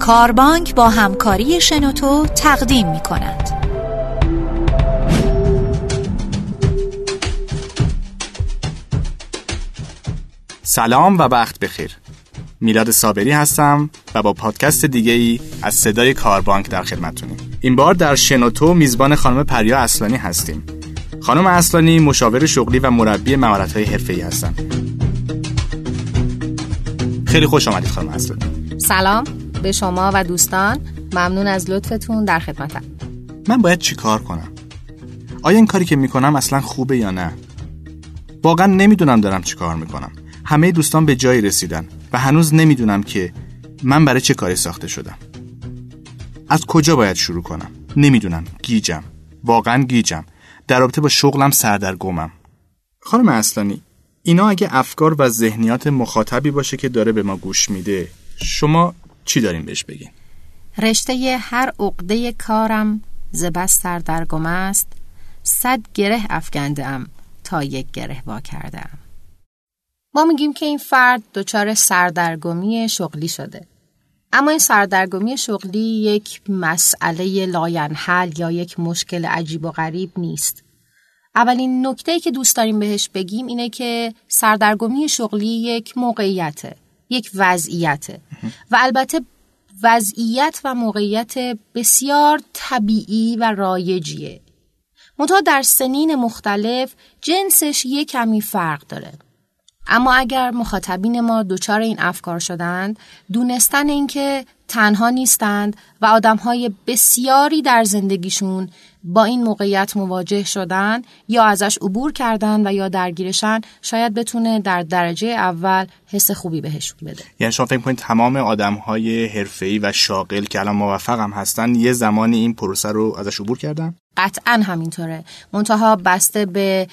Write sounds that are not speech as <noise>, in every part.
کاربانک با همکاری شنوتو تقدیم می کند. سلام و وقت بخیر. میلاد صابری هستم و با پادکست دیگه ای از صدای کاربانک در خدمتتونیم این بار در شنوتو میزبان خانم پریا اصلانی هستیم. خانم اصلانی مشاور شغلی و مربی مهارت‌های حرفه‌ای هستن. خیلی خوش آمدید خانم اصلانی سلام به شما و دوستان. ممنون از لطفتون در خدمتم. من باید چی کار کنم؟ آیا این کاری که می‌کنم اصلا خوبه یا نه؟ واقعا نمی‌دونم دارم چی کار می‌کنم. همه دوستان به جایی رسیدن و هنوز نمی‌دونم که من برای چه کاری ساخته شدم. از کجا باید شروع کنم؟ نمی‌دونم. گیجم. واقعا گیجم. در رابطه با شغلم سردرگمم. خانم اصلانی اینا اگه افکار و ذهنیات مخاطبی باشه که داره به ما گوش میده شما چی دارین بهش بگین؟ رشته هر عقده کارم زبست سردرگم است. صد گره افکنده تا یک گره وا کردم ما میگیم که این فرد دچار سردرگمی شغلی شده. اما این سردرگمی شغلی یک مسئله لاینحل یا یک مشکل عجیب و غریب نیست. اولین نکته که دوست داریم بهش بگیم اینه که سردرگمی شغلی یک موقعیته یک وضعیته و البته وضعیت و موقعیت بسیار طبیعی و رایجیه. منتها در سنین مختلف جنسش یک کمی فرق داره. اما اگر مخاطبین ما دچار این افکار شدند دونستن اینکه تنها نیستند و آدمهای بسیاری در زندگیشون با این موقعیت مواجه شدن یا ازش عبور کردن و یا درگیرشن شاید بتونه در درجه اول حس خوبی بهشون بده. یعنی شما فکر کنید تمام آدم های حرفه‌ای و شاغل که الان موفق هم هستن یه زمانی این پروسه رو ازش عبور کردن؟ قطعا همینطوره. منتها بسته به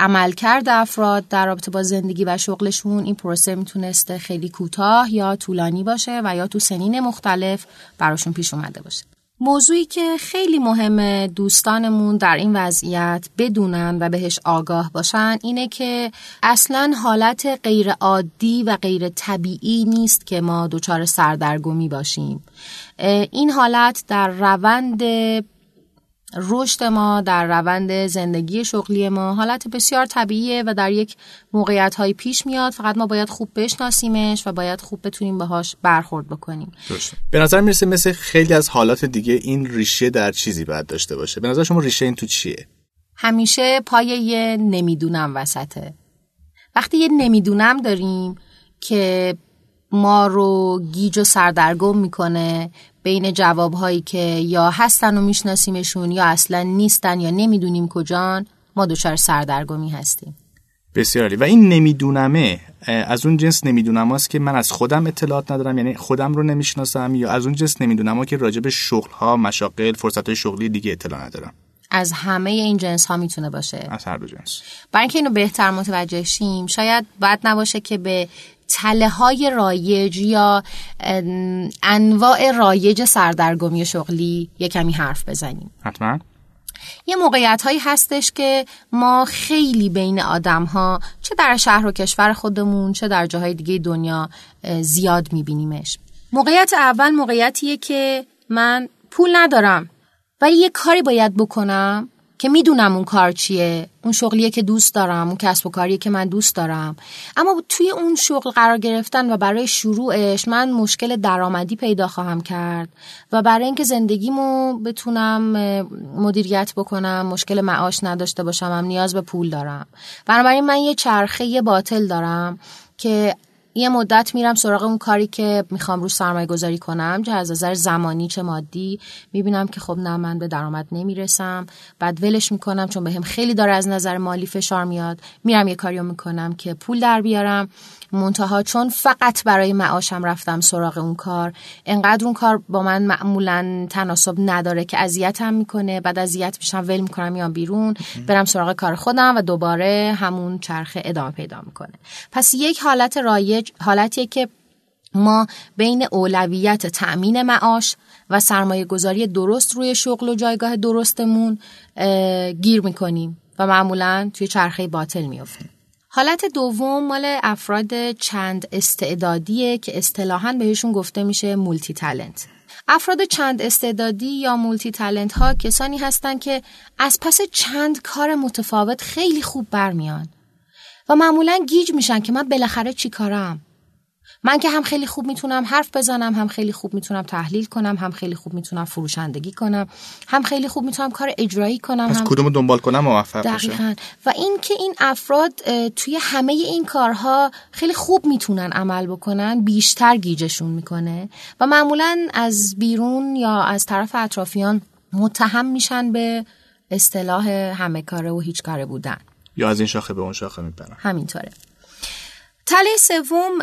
عملکرد افراد در رابطه با زندگی و شغلشون این پروسه می‌تونسته خیلی کوتاه یا طولانی باشه و یا تو سنین مختلف براشون پیش اومده باشه. موضوعی که خیلی مهمه دوستانمون در این وضعیت بدونن و بهش آگاه باشن اینه که اصلا حالت غیر عادی و غیر طبیعی نیست که ما دچار سردرگمی باشیم. این حالت در روند رشد ما در روند زندگی شغلی ما. حالت بسیار طبیعیه و در یک موقعیت های پیش میاد. فقط ما باید خوب بشناسیمش و باید خوب بتونیم باهاش برخورد بکنیم. درسته. به نظر می‌رسه مثل خیلی از حالات دیگه این ریشه در چیزی باید داشته باشه. به نظر شما ریشه این تو چیه؟ همیشه پای یه نمی‌دونم وسطه. وقتی یه نمی‌دونم داریم که ما رو گیج و سردرگم می‌کنه بین جوابهایی که یا هستن و میشناسیمشون یا اصلا نیستن یا نمی‌دونیم کجان ما دچار سردرگمی هستیم. بسیار عالی. و این نمیدونمه از اون جنس نمی‌دونم هست که من از خودم اطلاعات ندارم یعنی خودم رو نمی‌شناسم یا از اون جنس نمی‌دونم ها که راجع به شغل ها مشاقل فرصت های شغلی دیگه اطلاع ندارم. از همه این جنس ها می‌تونه باشه. از هر دو جنس. برای اینکه اینو بهتر متوجه شیم شاید بد نباشه که به تله های رایج یا انواع رایج سردرگمی شغلی یه کمی حرف بزنیم. حتما. یه موقعیت هایی هستش که ما خیلی بین آدم ها چه در شهر و کشور خودمون چه در جاهای دیگه دنیا زیاد میبینیمش. موقعیت اول موقعیتیه که من پول ندارم. ولی یه کاری باید بکنم که می‌دونم اون کار چیه. اون شغلیه که دوست دارم اون کسب و کاریه که من دوست دارم. اما توی اون شغل قرار گرفتن و برای شروعش من مشکل درآمدی پیدا خواهم کرد و برای اینکه زندگیمو بتونم مدیریت بکنم مشکل معاش نداشته باشم هم نیاز به پول دارم. بنابراین من یه چرخه باطل دارم که یه مدت میرم سراغ اون کاری که می‌خوام روش سرمایه گذاری کنم چه از نظر زمانی چه مادی. می‌بینم که خب نه من به درآمد نمی‌رسم. بعد ولش می‌کنم چون بهم خیلی داره از نظر مالی فشار میاد. میرم یه کاریو می‌کنم که پول در بیارم. منتها چون فقط برای معاشم رفتم سراغ اون کار انقدر اون کار با من معمولا تناسب نداره که اذیتم می‌کنه بعد اذیت میشم ول می‌کنم میام بیرون برم سراغ کار خودم و دوباره همون چرخه ادامه پیدا می‌کنه. پس یک حالت رایج حالتیه که ما بین اولویت تأمین معاش و سرمایه گذاری درست روی شغل و جایگاه درستمون گیر می‌کنیم و معمولا توی چرخه باطل میافتیم. حالت دوم مال افراد چند استعدادیه که اصطلاحا بهشون گفته میشه مولتی تالنت افراد چند استعدادی یا مولتی تالنت ها کسانی هستند که از پس چند کار متفاوت خیلی خوب برمیان و معمولا گیج میشن که من بالاخره چی کارم؟ من که هم خیلی خوب می‌تونم حرف بزنم هم خیلی خوب می‌تونم تحلیل کنم هم خیلی خوب می‌تونم فروشندگی کنم هم خیلی خوب می‌تونم کار اجرایی کنم از هم کدوم دنبال کنم موفق دقیقا. و این که این افراد توی همه این کارها خیلی خوب می‌تونن عمل بکنن بیشتر گیجشون می‌کنه و معمولا از بیرون یا از طرف اطرافیان متهم میشن به اصطلاح همه کاره و هیچ کاره بودن. یا از این شاخه به اون شاخه میپرن. همینطوره. تله سوم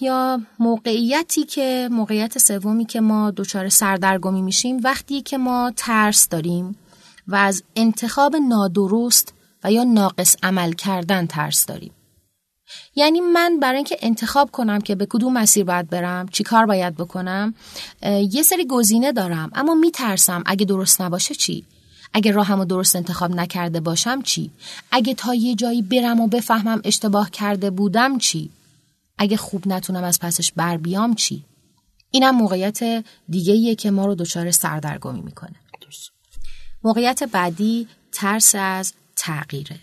یا موقعیتی که موقعیت سومی که ما دچار سردرگمی میشیم وقتی که ما ترس داریم و از انتخاب نادرست و یا ناقص عمل کردن ترس داریم. یعنی من برای اینکه انتخاب کنم که به کدوم مسیر باید برم چی کار باید بکنم یه سری گزینه دارم اما میترسم اگه درست نباشه چی؟ اگه راهمو درست انتخاب نکرده باشم چی؟ اگه تا یه جایی برم و بفهمم اشتباه کرده بودم چی؟ اگه خوب نتونم از پسش بر بیام چی؟ اینم موقعیت دیگه که ما رو دچار سردرگمی می‌کنه. موقعیت بعدی ترس از تغییره.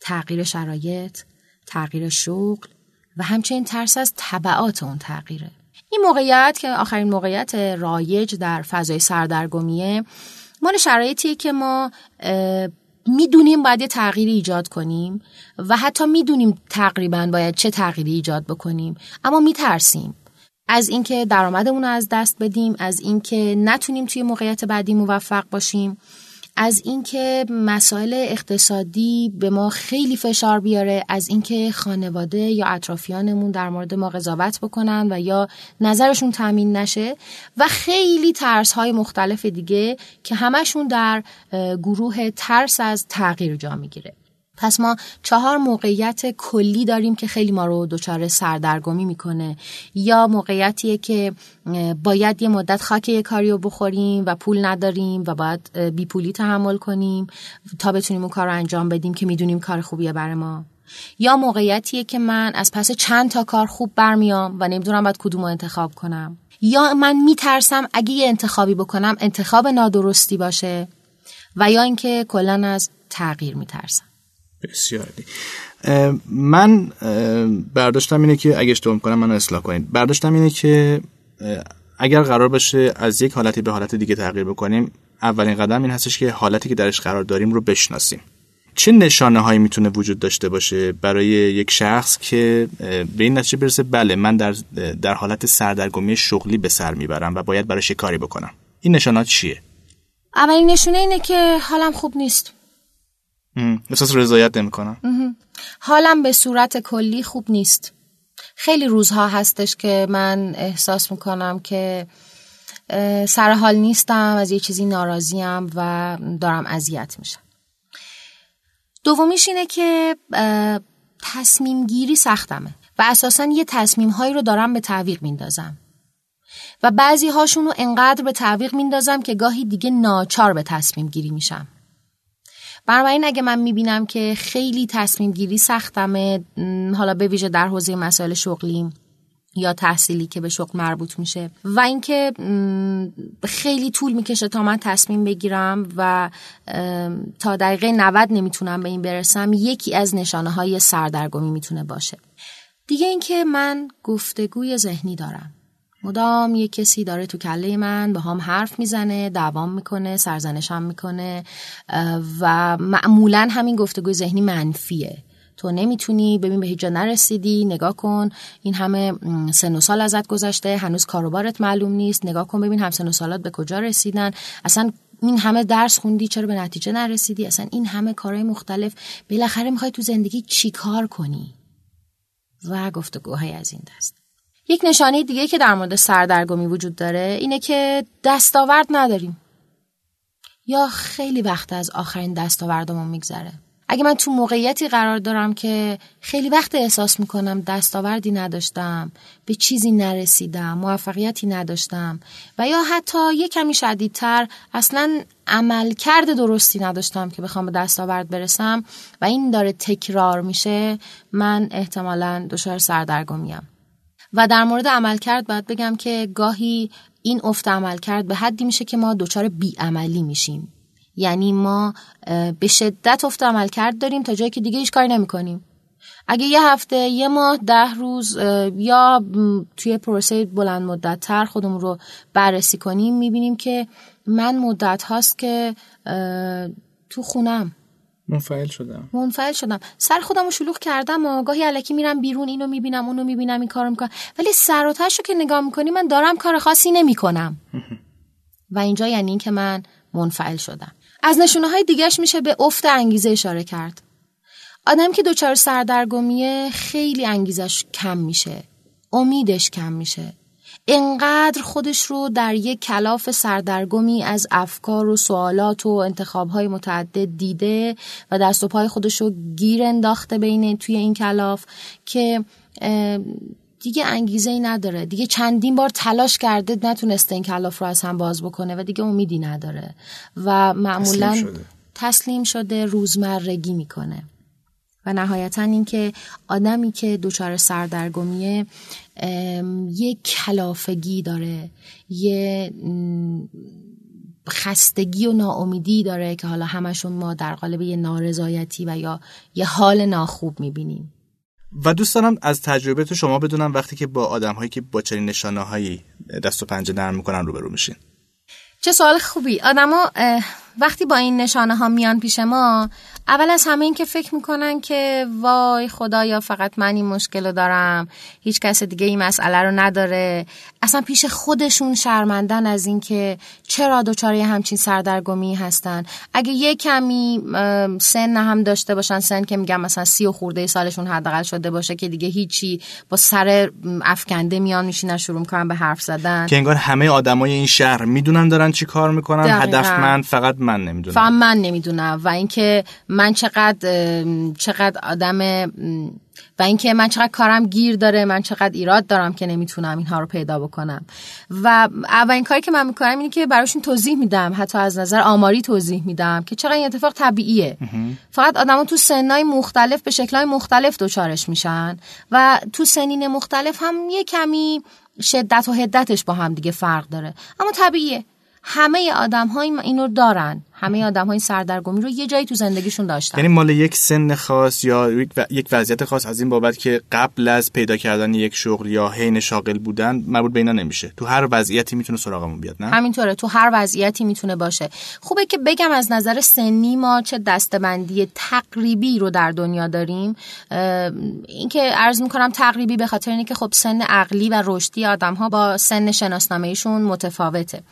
تغییر شرایط، تغییر شغل و همچنین ترس از طبعات اون تغییره. این موقعیت که آخرین موقعیت رایج در فضای سردرگمیه مال شرایطیه که ما می‌دونیم باید یه تغییری ایجاد کنیم و حتی می‌دونیم تقریبا باید چه تغییری ایجاد بکنیم اما میترسیم. از اینکه درآمدمون رو از دست بدیم از اینکه نتونیم توی موقعیت بعدی موفق باشیم. از اینکه مسائل اقتصادی به ما خیلی فشار بیاره از اینکه خانواده یا اطرافیانمون در مورد ما قضاوت بکنن و یا نظرشون تامین نشه و خیلی ترس های مختلف دیگه که همشون در گروه ترس از تغییر جا می‌گیره. پس ما چهار موقعیت کلی داریم که خیلی ما رو دچار سردرگمی می‌کنه. یا موقعیتیه که باید یه مدت خاک یه کاری رو بخوریم و پول نداریم و باید بی پولی تحمل کنیم تا بتونیم اون کار رو انجام بدیم که می‌دونیم کار خوبیه برای ما. یا موقعیتیه که من از پس چند تا کار خوب برمیام و نمی‌دونم باید کدوم رو انتخاب کنم. یا من میترسم اگه یه انتخابی بکنم انتخاب نادرستی باشه و یا اینکه کلا از تغییر میترسم. بسیار من برداشتم اینه که اگه اشتباه کنم منو اصلاح کنید. برداشتم اینه که اگر قرار باشه از یک حالتی به حالت دیگه تغییر بکنیم اولین قدم این هستش که حالتی که درش قرار داریم رو بشناسیم. چه نشانه هایی می‌تونه وجود داشته باشه برای یک شخص که به این نتیجه برسه بله من در, در حالت سردرگمی شغلی به سر می‌برم و باید برای کاری بکنم. این نشانات چیه؟ اولین نشونه اینه که حالم خوب نیست. احساس رضایت نمی‌کنم. حالم به صورت کلی خوب نیست. خیلی روزها هستش که من احساس می‌کنم که سر حال نیستم از یه چیزی ناراضیم و دارم اذیت میشم. دومیش اینه که تصمیم گیری سختمه و اساسا یه تصمیم هایی رو دارم به تعویق میندازم. و بعضی هاشون رو انقدر به تعویق میندازم که گاهی دیگه ناچار به تصمیم گیری میشم. بنابراین اگه من می‌بینم که خیلی تصمیم گیری سختمه حالا به ویژه در حوزه مسائل شغلی یا تحصیلی که به شغل مربوط میشه. و اینکه خیلی طول می‌کشه تا من تصمیم بگیرم و تا دقیقه 90 نمی‌تونم به این برسم یکی از نشانه های سردرگمی می‌تونه باشه. دیگه اینکه من گفتگوی ذهنی دارم. مدام یه کسی داره تو کله من به هم حرف می‌زنه دوام می‌کنه سرزنشم می‌کنه و معمولا همین گفتگوی ذهنی منفیه. تو نمی‌تونی ببین به هیچ جا نرسیدی نگاه کن این همه سن و سال ازت گذشته هنوز کاروبارت معلوم نیست نگاه کن ببین هم سن و سالات به کجا رسیدن. اصلا این همه درس خوندی چرا به نتیجه نرسیدی؟ اصلا این همه کارهای مختلف بالاخره می‌خوای تو زندگی چی کار کنی؟ و گفتگوهای از این دست. یک نشانه دیگه که در مورد سردرگمی وجود داره اینه که دستاورد نداریم. یا خیلی وقت از آخرین دستاوردمون میگذره. اگه من تو موقعیتی قرار دارم که خیلی وقت احساس می‌کنم دستاوردی نداشتم به چیزی نرسیدم موفقیتی نداشتم و یا حتی یه کمی شدیدتر اصلا عملکرد درستی نداشتم که بخوام به دستاورد برسم و این داره تکرار میشه من احتمالا دچار سردرگمیم. و در مورد عملکرد باید بگم که گاهی این افت عملکرد به حدی میشه که ما دچار بیعملی میشیم. یعنی ما به شدت افت عملکرد داریم تا جایی که دیگه هیچ کاری نمی‌کنیم. اگه یه هفته یه ماه ده روز یا توی پروسه بلند مدت تر خودمون رو بررسی کنیم می‌بینیم که من مدت هاست که تو خونم. منفعل شدم. منفعل شدم. سر خودم رو شلوغ کردم و گاهی علکی میرم بیرون اینو می‌بینم اونو می‌بینم این کارو می‌کنم. ولی سر و رو که نگاه می‌کنی من دارم کار خاصی نمی‌کنم. <laughs> و اینجا یعنی این که من منفعل شدم. از نشونه های دیگهش میشه به افت انگیزه اشاره کرد. آدم که دچار سردرگمیه خیلی انگیزش کم میشه. امیدش کم میشه. انقدر خودش رو در یک کلاف سردرگمی از افکار و سوالات و انتخابهای متعدد دیده و دست و پای خودش رو گیر انداخته بین توی این کلاف که دیگه انگیزه ای نداره. دیگه چندین بار تلاش کرده نتونسته این کلاف رو از هم باز بکنه و دیگه امیدی نداره. و معمولا تسلیم شده, تسلیم شده روزمرگی می‌کنه. و نهایتا اینکه آدمی که دچار سردرگمیه یه کلافگی داره یه خستگی و ناامیدی داره که حالا همشون ما در قالب یه نارضایتی و یا یه حال ناخوب می‌بینیم. و دوست دارم از تجربه تو شما بدونم وقتی که با آدم هایی که با چنین نشانه هایی دست و پنجه نرم می‌کنن روبرو میشین. چه سوال خوبی. آدما وقتی با این نشانه ها میان پیش ما اول از همه این که فکر می‌کنن که وای خدایا فقط من این مشکل رو دارم هیچ کس دیگه این مسئله رو نداره. اصلا پیش خودشون شرمندن از اینکه چرا دچار همچین سردرگمی هستن. اگه یه کمی سن هم داشته باشن سن که میگم مثلا سی و خورده سالشون حداقل شده باشه که دیگه هیچی با سر افکنده میان میشینن شروع می‌کنن به حرف زدن. که انگار همه آدمای این شهر می‌دونن دارن چی کار می‌کنن. هدف من فقط من نمی‌دونم. فقط من نمی‌دونم. و اینکه من چقدر چقدر آدم و اینکه من چقدر کارم گیر داره من چقدر ایراد دارم که نمی‌تونم اینها رو پیدا بکنم. و اولین کاری که من می‌کنم اینه که براشون توضیح میدم حتی از نظر آماری توضیح میدم که چقدر این اتفاق طبیعیه. فقط آدما تو سنای مختلف به شکلهای مختلف دچارش میشن و تو سنین مختلف هم یه کمی شدت و حدتش با هم دیگه فرق داره. اما طبیعیه. همه آدم های اینو دارن. همه آدم های سردرگمی رو یه جایی تو زندگیشون داشتن. یعنی مال یک سن خاص یا یک وضعیت خاص از این بابت که قبل از پیدا کردن یک شغل یا حین شاغل بودن مربوط به اینا نمیشه. تو هر وضعیتی می‌تونه سراغمون بیاد نه؟ همینطوره. تو هر وضعیتی می‌تونه باشه. خوبه که بگم از نظر سنی ما چه دستبندی تقریبی رو در دنیا داریم. اینکه عرض می‌کنم تقریبی به خاطر اینکه خب سن عقلی و رشدی آدم ها با سن شناسنامهشون متفاوته.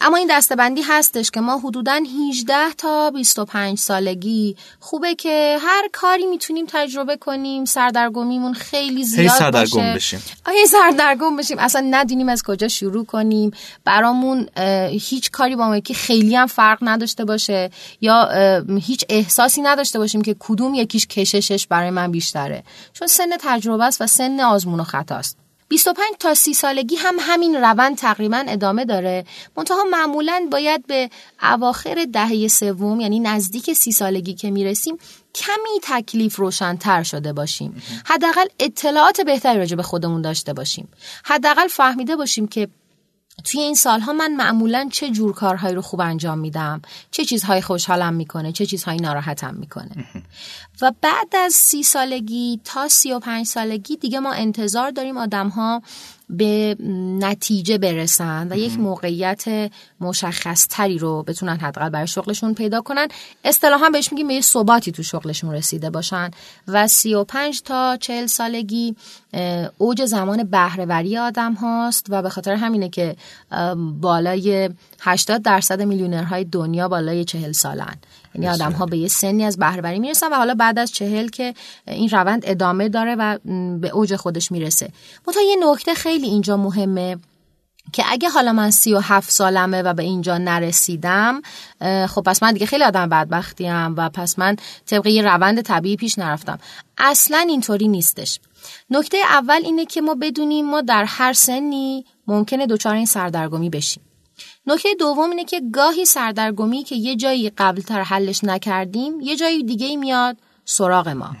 اما این دستبندی هستش که ما حدودا 18 تا 25 سالگی. خوبه که هر کاری می‌تونیم تجربه کنیم. سردرگمیمون خیلی زیاد هی سردرگم باشه بشیم آیا سردرگم بشیم. اصلا ندونیم از کجا شروع کنیم. برامون هیچ کاری با ما که خیلی هم فرق نداشته باشه. یا هیچ احساسی نداشته باشیم که کدوم یکیش کششش برای من بیشتره. چون سن تجربه است و سن آزمون و خطاست. 25 تا 30 سالگی هم همین روند تقریبا ادامه داره. منتها معمولا باید به اواخر دهه سوم یعنی نزدیک سی سالگی که می‌رسیم کمی تکلیف روشنتر شده باشیم. حداقل اطلاعات بهتری راجع به خودمون داشته باشیم. حداقل فهمیده باشیم که توی این سالها من معمولا چه جور کارهایی رو خوب انجام میدم چه چیزهایی خوشحالم می‌کنه چه چیزهایی ناراحتم می‌کنه. و بعد از سی سالگی تا سی و پنج سالگی دیگه ما انتظار داریم آدم ها به نتیجه برسن و یک موقعیت مشخص تری رو بتونن حداقل برای شغلشون پیدا کنن. اصطلاحا بهش میگیم به یه ثباتی تو شغلشون رسیده باشن و 35 تا 40 سالگی اوج زمان بهرهوری آدم هاست و به خاطر همینه که بالای 80 درصد میلیونرهای دنیا بالای 40 سالن. یعنی آدم ها به یه سنی از بهرهوری می‌رسن و حالا بعد از چهل که این روند ادامه داره و به اوج خودش می‌رسه. منتها یه نکته خیلی اینجا مهمه که اگه حالا من سی و هفت سالمه و به اینجا نرسیدم خب پس من دیگه خیلی آدم بدبختیم و پس من طبق یه روند طبیعی پیش نرفتم. اصلا اینطوری نیستش. نکته اول اینه که ما بدونیم ما در هر سنی ممکنه دچار این سردرگمی بشیم. نکته دوم اینه که گاهی سردرگمی که یه جایی قبلتر حلش نکردیم یه جایی دیگه میاد سراغ ما.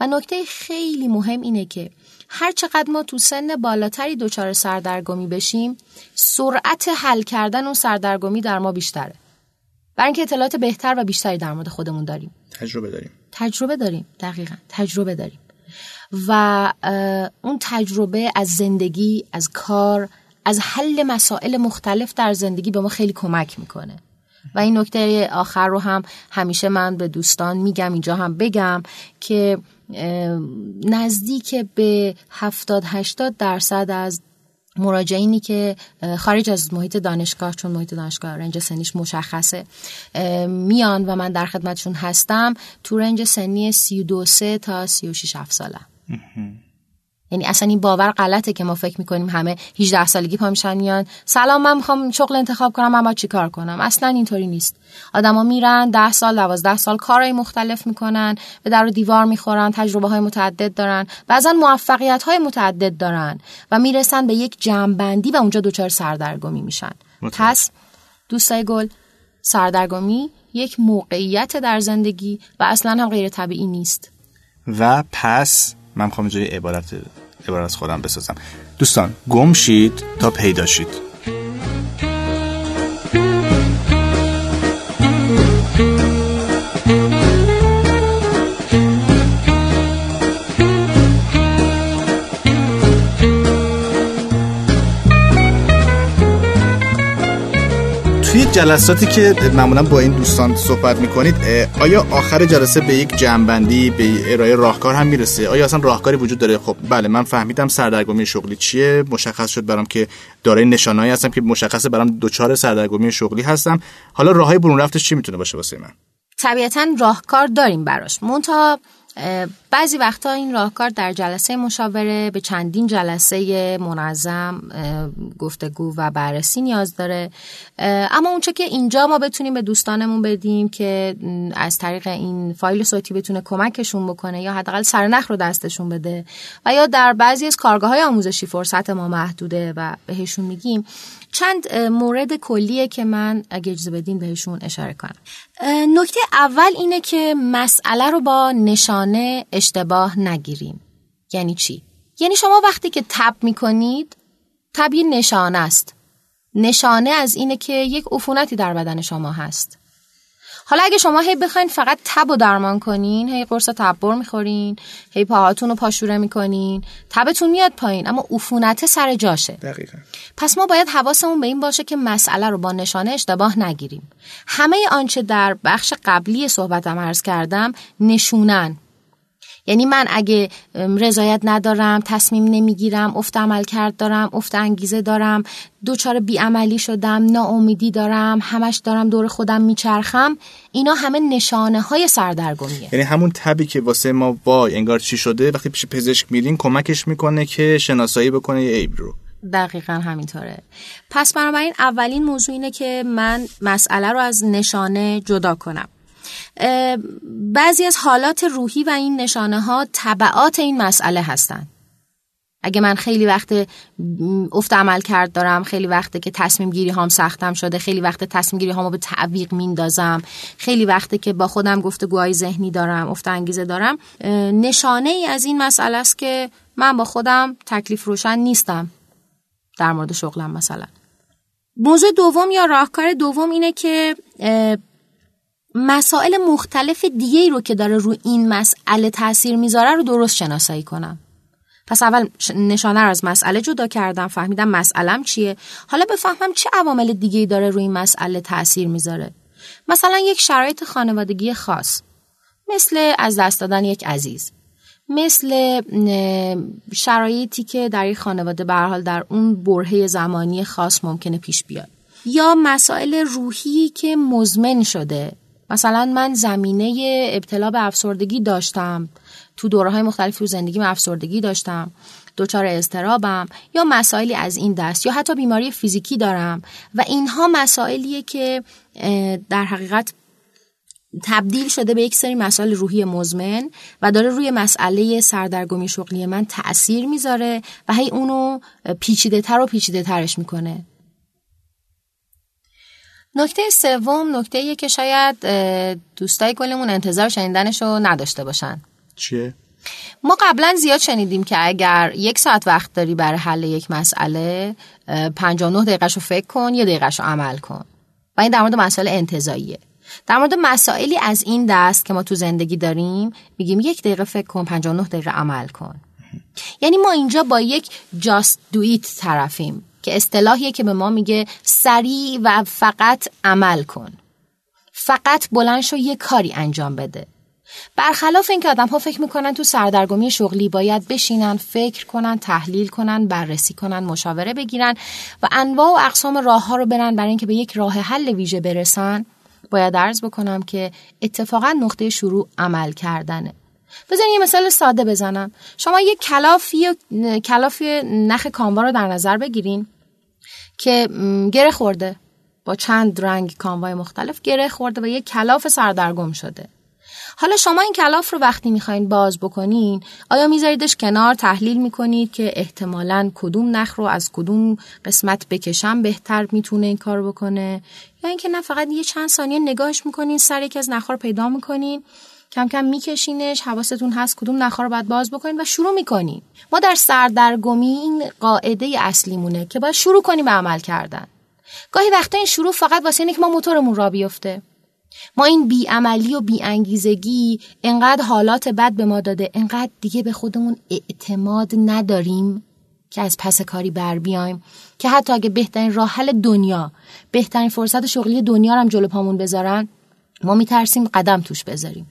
و نکته خیلی مهم اینه که هر چقدر ما تو سن بالاتری دچار سردرگمی بشیم سرعت حل کردن اون سردرگمی در ما بیشتره. برای اینکه اطلاعات بهتر و بیشتری در مورد خودمون داریم. تجربه داریم. تجربه داریم دقیقا. تجربه داریم. و اون تجربه از زندگی از کار از حل مسائل مختلف در زندگی به ما خیلی کمک می‌کنه. و این نکته آخر رو هم همیشه من به دوستان میگم اینجا هم بگم که نزدیک به 70 80 درصد از مراجعینی که خارج از محیط دانشگاه چون محیط دانشگاه رنج سنیش مشخصه میان و من در خدمتشون هستم. تو رنج سنی 32 تا 36 ساله یعنی اصلا این باور غلطه که ما فکر می‌کنیم همه 18 سالگی پا میشن میان. سلام من می‌خوام شغل انتخاب کنم باید چیکار کنم؟ اصلا اینطوری نیست. آدما میرن 10 سال 12 سال کارهای مختلف می‌کنن به در و دیوار می‌خورن تجربه های متعدد دارن. بعضا موفقیت های متعدد دارن و می‌رسن به یک جمعبندی و اونجا دچار سردرگمی میشن. پس دوستای گل سردرگمی یک موقعیت در زندگی و اصلا هم غیر طبیعی نیست. و پس من می‌خوام جای عبارت عبارت خودم بسازم. دوستان گم شید تا پیدا شید. جلساتی که معمولا با این دوستان صحبت می‌کنید آیا آخر جلسه به یک جنبندی به ارائه راهکار هم می‌رسه؟ آیا اصلا راهکاری وجود داره؟ خب بله من فهمیدم سردرگمی شغلی چیه. مشخص شد برام که دارای نشانهایی هستم که مشخصه برام دوچار سردرگمی شغلی هستم. حالا راههای برون رفتش چی می‌تونه باشه واسه من؟ طبیعتا راهکار داریم براش. مونتا بعضی وقتا این راهکار در جلسه مشاوره به چندین جلسه منظم گفتگو و بررسی نیاز داره. اما اونچه که اینجا ما بتونیم به دوستانمون بدیم که از طریق این فایل صوتی بتونه کمکشون بکنه یا حداقل سرنخ رو دستشون بده و یا در بعضی از کارگاه های آموزشی فرصت ما محدوده و بهشون میگیم. چند مورد کلیه که من اگه اجازه بدین بهشون اشاره کنم. نکته اول اینه که مسئله رو با نشانه اشتباه نگیریم. یعنی چی؟ یعنی شما وقتی که تب می‌کنید تب یه نشانه است. نشانه از اینه که یک عفونتی در بدن شما هست. حالا اگه شما هی بخواین فقط تب و درمان کنین هی قرص تبر می‌خورین هی پاهاتون رو پاشوره می‌کنین تبتون میاد پایین اما عفونت سر جاشه. دقیقا. پس ما باید حواسمون به این باشه که مسئله رو با نشانه اشتباه نگیریم. همه آنچه در بخش قبلی صحبتم عرض کردم نشونن. یعنی من اگه رضایت ندارم تصمیم نمی‌گیرم افت عمل کرد دارم افت انگیزه دارم دوچار بیعملی شدم ناامیدی دارم همش دارم دور خودم میچرخم اینا همه نشانه های سردرگمیه. یعنی همون تبی که واسه ما وای انگار چی شده وقتی پیش پزشک میرین کمکش می‌کنه که شناسایی بکنه یه عیب رو. دقیقا همینطوره. پس بنابراین اولین موضوع اینه که من مسئله رو از نشانه جدا کنم. بعضی از حالات روحی و این نشانه ها طبعات این مسئله هستند. اگه من خیلی وقت افت عمل کرد دارم خیلی وقته که تصمیم گیری هام سختم شده خیلی وقت تصمیم گیری هامو به تعویق میندازم خیلی وقته که با خودم گفتگوهای ذهنی دارم افت انگیزه دارم نشانه ای از این مسئله است که من با خودم تکلیف روشن نیستم در مورد شغلم مثلا موضوع دوم یا راهکار دوم اینه که مسائل مختلف دیگه رو که داره رو این مسئله تاثیر می‌ذاره رو درست شناسایی کنم. پس اول نشانه رو از مسئله جدا کردم فهمیدم مسئلم چیه. حالا بفهمم چه عوامل دیگه داره روی این مسئله تاثیر می‌ذاره. مثلا یک شرایط خانوادگی خاص مثل از دست دادن یک عزیز مثل شرایطی که در یک خانواده به حال در اون برهه زمانی خاص ممکنه پیش بیاد. یا مسائل روحی که مزمن شده. مثلا من زمینه ابتلا به افسردگی داشتم. تو دوره های مختلف تو زندگیم افسردگی داشتم. دچار استرابم یا مسائلی از این دست یا حتی بیماری فیزیکی دارم. و اینها مسائلیه که در حقیقت تبدیل شده به یک سری مسائل روحی مزمن و داره روی مسئله سردرگمی شغلی من تأثیر می‌ذاره و هی اونو پیچیده تر و پیچیده ترش می‌کنه. نکته سوم نکته که شاید دوستای گلمون انتظار شنیدنش رو نداشته باشن. چیه؟ ما قبلا زیاد شنیدیم که اگر یک ساعت وقت داری برای حل یک مسئله 59 دقیقه رو فکر کن یه دقیقه رو عمل کن. و این در مورد مسائل انتظاییه در مورد مسائلی از این دست که ما تو زندگی داریم میگیم یک دقیقه فکر کن 59 دقیقه عمل کن. یعنی ما اینجا با یک do it طرفیم. که اصطلاحیه که به ما میگه سریع و فقط عمل کن. فقط بلند شو یه کاری انجام بده. برخلاف اینکه آدم ها فکر می‌کنن تو سردرگمی شغلی باید بشینن فکر کنن تحلیل کنن بررسی کنن مشاوره بگیرن و انواع و اقسام راه ها رو برن برای اینکه به یک راه حل ویژه برسن باید عرض بکنم که اتفاقا نقطه شروع عمل کردنه. بزنین یه مثال ساده بزنم. شما یک کلافی کلافی نخ کاموا رو در نظر بگیرین که گره خورده. با چند رنگ کاموای مختلف گره خورده و یک کلاف سردرگم شده. حالا شما این کلاف رو وقتی می‌خواین باز بکنین آیا میذاریدش کنار تحلیل می‌کنید که احتمالا کدوم نخ رو از کدوم قسمت بکشم بهتر می‌تونه این کار بکنه؟ یا اینکه نه فقط یه چند ثانیه نگاهش می‌کنین سر یکی از نخها رو پیدا می‌کنین. کم کم میکشینش حواستون هست کدوم نخها رو باید باز بکنین و شروع می‌کنین. ما در سردرگمی این قاعده اصلیمونه که باید شروع کنیم به عمل کردن. گاهی وقتا این شروع فقط واسه اینه که ما موتورمون را بیفته. ما این بیعملی و بیانگیزگی انقدر حالات بد به ما داده انقدر دیگه به خودمون اعتماد نداریم که از پس کاری بر بیایم که حتی اگه بهترین راه حل دنیا بهترین فرصت شغلی دنیا رو هم جلو پامون بذارن ما میترسیم قدم توش بذاریم.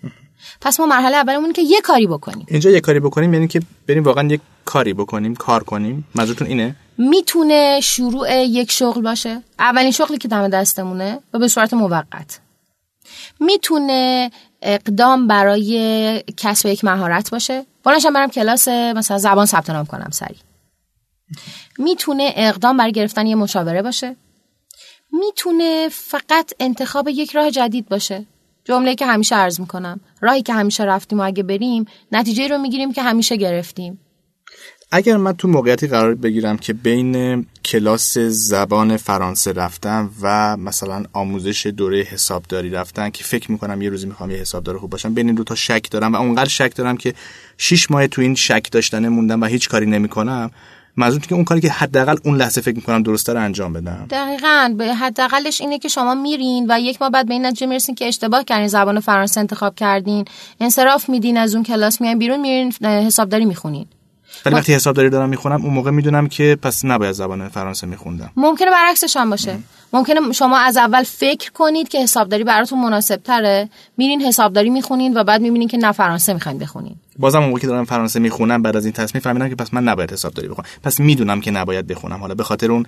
پس ما مرحله اولمون که یه کاری بکنیم. اینجا یه کاری بکنیم یعنی که بریم واقعا یه کاری بکنیم کار کنیم. منظورتون اینه؟ می‌تونه شروع یک شغل باشه. اولین شغلی که دم دستمونه و به صورت موقت. می‌تونه اقدام برای کسب یک مهارت باشه. بلنشم برم کلاس مثلا زبان ثبت نام کنم سری می‌تونه اقدام برای گرفتن یه مشاوره باشه. می‌تونه فقط انتخاب یک راه جدید باشه. جمله که همیشه عرض می‌کنم. راهی که همیشه رفتیم و اگه بریم نتیجه رو می‌گیریم که همیشه گرفتیم. اگر من تو موقعیتی قرار بگیرم که بین کلاس زبان فرانسه رفتم و مثلا آموزش دوره حسابداری رفتن که فکر می‌کنم یه روزی می‌خوام یه حسابدار خوب باشم بین این دو تا شک دارم و اونقدر شک دارم که شیش ماه تو این شک داشتن موندم و هیچ کاری نمی‌کنم منظور که اون کاری که حداقل اون لحظه فکر می‌کنم درسته رو انجام بدم. دقیقا. به حداقلش اینه که شما میرین و یک ماه بعد به این نتیجه می‌رسین که اشتباه کردین زبان فرانسه انتخاب کردین انصراف میدین از اون کلاس میان بیرون میرین حسابداری می‌خونین. ولی وقتی حسابداری دارم می‌خونم اون موقع می‌دونم که پس نباید زبان فرانسه میخوندم. ممکنه برعکسش هم باشه. ممکنه شما از اول فکر کنید که حسابداری براتون مناسب تره میرین حسابداری می‌خونین و بعد می‌بینین که نه فرانسه می‌خواین بخونین. بازم اون موقع که دارم فرانسه می‌خونم بعد از این تصمیم فهمیدم که پس من نباید حسابداری بخونم. پس می‌دونم که نباید بخونم. حالا به خاطر اون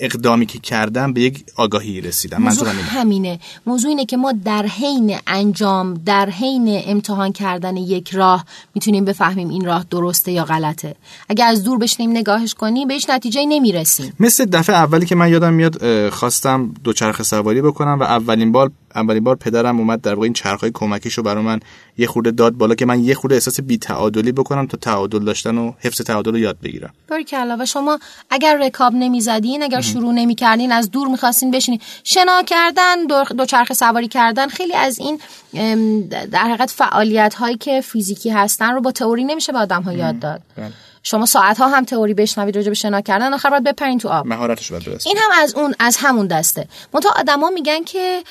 اقدامی که کردم به یک آگاهی رسیدم. موضوع همینه. موضوع اینه که ما در حین انجام در حین امتحان کردن یک راه می‌تونیم بفهمیم این راه درسته یا غلطه. اگر از دور بشنیم نگاهش کنیم بهش نتیجه نمی‌رسیم. مثل دفعه اولی که من یادم میاد خواستم دوچرخه سواری بکنم و اولین بار اولین بار پدرم اومد در واقع این چرخهای کمکیشو برای من یه خورده داد بالا که من یه خورده احساس بی تعادلی بکنم تا تعادل داشتن و حفظ تعادل رو یاد بگیرم. که علاوه شما اگر رکاب نمی‌زدین اگر شروع نمی‌کردین از دور می‌خواستین بشینین. شنا کردن دو, چرخ سواری کردن خیلی از این در حقیقت فعالیت هایی که فیزیکی هستن رو با تئوری نمیشه به آدم ها یاد داد. بله. شما ساعت ها هم تئوری بشنوید راجع به شنا کردن آخر باید بپرین تو آب. مهارتش باید این هم از اون از همون دسته. منتها آدما میگن که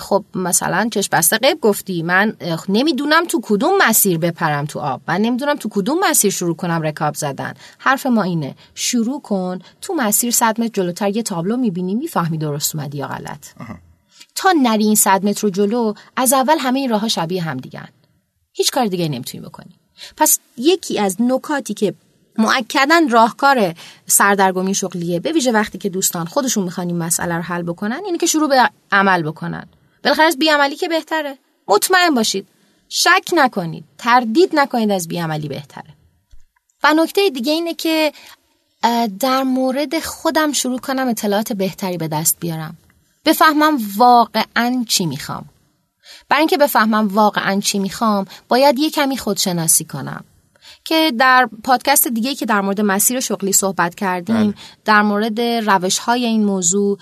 خب مثلا چش بسته قیب گفتی من نمی‌دونم تو کدوم مسیر بپرم تو آب. من نمی‌دونم تو کدوم مسیر شروع کنم رکاب زدن. حرف ما اینه. شروع کن تو مسیر 100 متر جلوتر یه تابلو می‌بینی می‌فهمی درست اومدی یا غلط. تا نری این 100 متر رو جلو از اول همه این راه شبیه هم دیگن هیچ کار دیگه نمی‌تونی بکنی. پس یکی از نکاتی که مؤکدا راهکار سردرگمی شغلیه. به ویژه وقتی که دوستان خودشون می‌خوان این مسئله رو حل بکنن یعنی که شروع به عمل بکنن. بالاخره از بیعملی که بهتره. مطمئن باشید شک نکنید تردید نکنید از بیعملی بهتره. و نکته دیگه اینه که در مورد خودم شروع کنم اطلاعات بهتری به دست بیارم. بفهمم واقعا چی می‌خوام. برای اینکه بفهمم واقعا چی می‌خوام باید یه کمی خودشناسی کنم. که در پادکست دیگه که در مورد مسیر شغلی صحبت کردیم بله. در مورد روش های این موضوع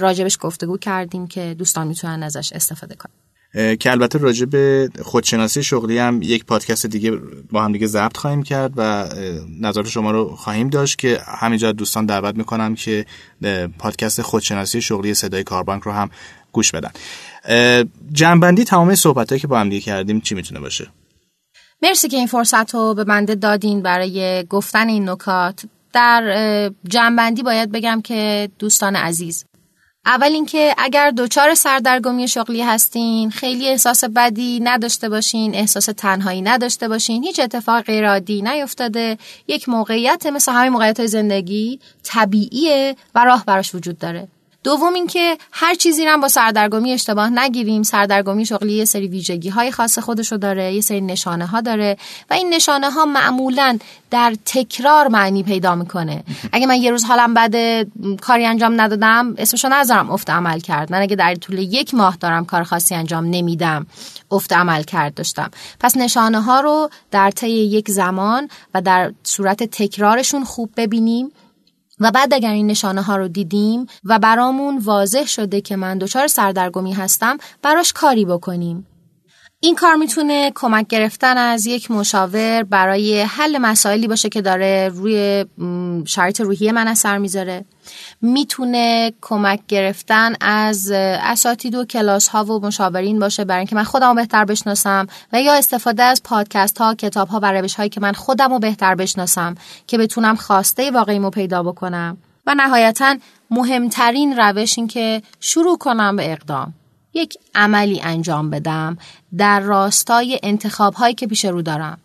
راجبش گفتگو کردیم که دوستان می‌تونن ازش استفاده کنن. که البته راجع به خودشناسی شغلی هم یک پادکست دیگه با هم دیگه ضبط خواهیم کرد و نظر شما رو خواهیم داشت که همینجا دوستان دعوت می‌کنم که پادکست خودشناسی شغلی صدای کاربانک رو هم گوش بدن. جنبندی تمام صحبت که با هم دیگه کردیم چی می‌تونه باشه؟ مرسی که این فرصت رو به بنده دادین برای گفتن این نکات. در جنبندی باید بگم که دوستان عزیز اول اینکه اگر دچار سردرگمی شغلی هستین خیلی احساس بدی نداشته باشین احساس تنهایی نداشته باشین هیچ اتفاق غیرعادی نیفتاده یک موقعیت مثل همه موقعیت زندگی طبیعیه و راه براش وجود داره. دوم اینکه هر چیزی رو با سردرگمی اشتباه نگیریم. سردرگمی شغلی یه سری ویژگی های خاص خودشو داره یه سری نشانه ها داره و این نشانه ها معمولا در تکرار معنی پیدا می‌کنه. اگه من یه روز حالم بده کاری انجام ندادم اسمشو نذارم افت عمل کرد. من اگه در طول یک ماه دارم کار خاصی انجام نمیدم افت عمل کرد داشتم. پس نشانه ها رو در طی یک زمان و در صورت تکرارشون خوب ببینیم. و بعد اگر این نشانه ها رو دیدیم و برامون واضح شده که من دچار سردرگمی هستم براش کاری بکنیم. این کار می‌تونه کمک گرفتن از یک مشاور برای حل مسائلی باشه که داره روی شرایط روحی من اثر می‌ذاره. می‌تونه کمک گرفتن از اساتید و کلاس ها و مشاورین باشه برای اینکه من خودم رو بهتر بشناسم و یا استفاده از پادکست ها کتاب ها و روش هایی که من خودم رو بهتر بشناسم که بتونم خواسته واقعیمو پیدا بکنم. و نهایتا مهمترین روش این که شروع کنم به اقدام. یک عملی انجام بدم در راستای انتخاب هایی که پیش رو دارم.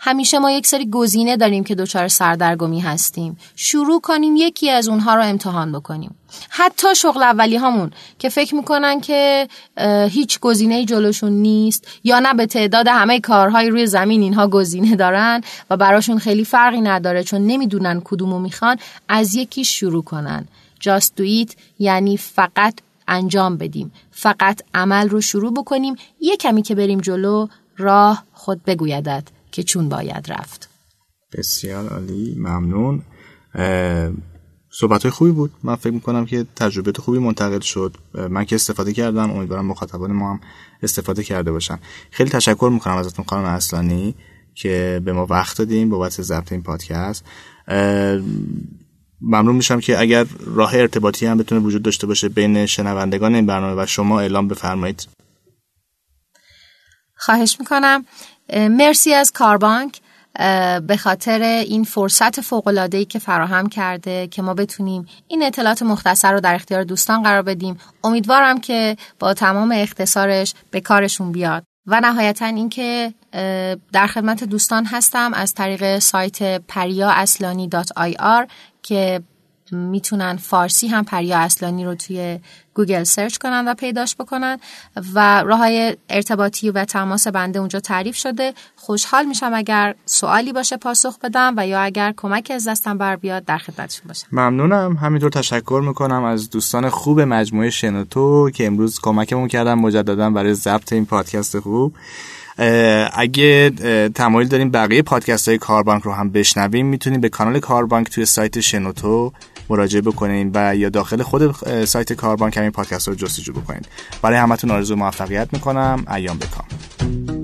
همیشه ما یک سری گزینه داریم که دچار سردرگمی هستیم. شروع کنیم یکی از اونها رو امتحان بکنیم. حتی شغل اولی هامون که فکر می‌کنن که هیچ گزینه جلوشون نیست یا نه به تعداد همه کارهای روی زمین اینها گزینه دارن و براشون خیلی فرقی نداره چون نمی‌دونن کدومو می‌خوان از یکی شروع کنن. Just do یعنی فقط انجام بدیم. فقط عمل رو شروع بکنیم. یه کمی که بریم جلو راه خود بگویدد که چون باید رفت. بسیار عالی ممنون. صحبت های خوبی بود. من فکر می‌کنم که تجربه خوبی منتقل شد. من که استفاده کردم امیدوارم مخاطبان ما هم استفاده کرده باشن. خیلی تشکر می‌کنم ازتون خانم اصلانی که به ما وقت دادیم بابت ضبط این پادکست. ممنون میشم که اگر راه ارتباطی هم بتونه وجود داشته باشه بین شنوندگان این برنامه و شما اعلام بفرمایید. خواهش می‌کنم. مرسی از کاربانک. به خاطر این فرصت فوق‌العاده‌ای که فراهم کرده که ما بتونیم این اطلاعات مختصر رو در اختیار دوستان قرار بدیم. امیدوارم که با تمام اختصارش به کارشون بیاد. و نهایتا اینکه در خدمت دوستان هستم از طریق سایت پریا که می‌تونن فارسی هم پریا اصلانی رو توی گوگل سرچ کنن و پیداش بکنن و راه های ارتباطی و تماس بنده اونجا تعریف شده. خوشحال میشم اگر سوالی باشه پاسخ بدم و یا اگر کمک از دستم بر بیاد در خدمتشون باشم. ممنونم. همینطور تشکر می‌کنم از دوستان خوب مجموعه شنوتو که امروز کمکمون کردن مجددا برای ضبط این پادکست خوب. اگه تمایل داریم بقیه پادکست های کاربانک رو هم بشنویم می‌تونیم به کانال کاربانک توی سایت شنوتو مراجعه بکنین و یا داخل خود سایت کاربانک همین پادکست رو جستجو بکنین. برای همتون آرزو موفقیت می‌کنم. ایام بکام.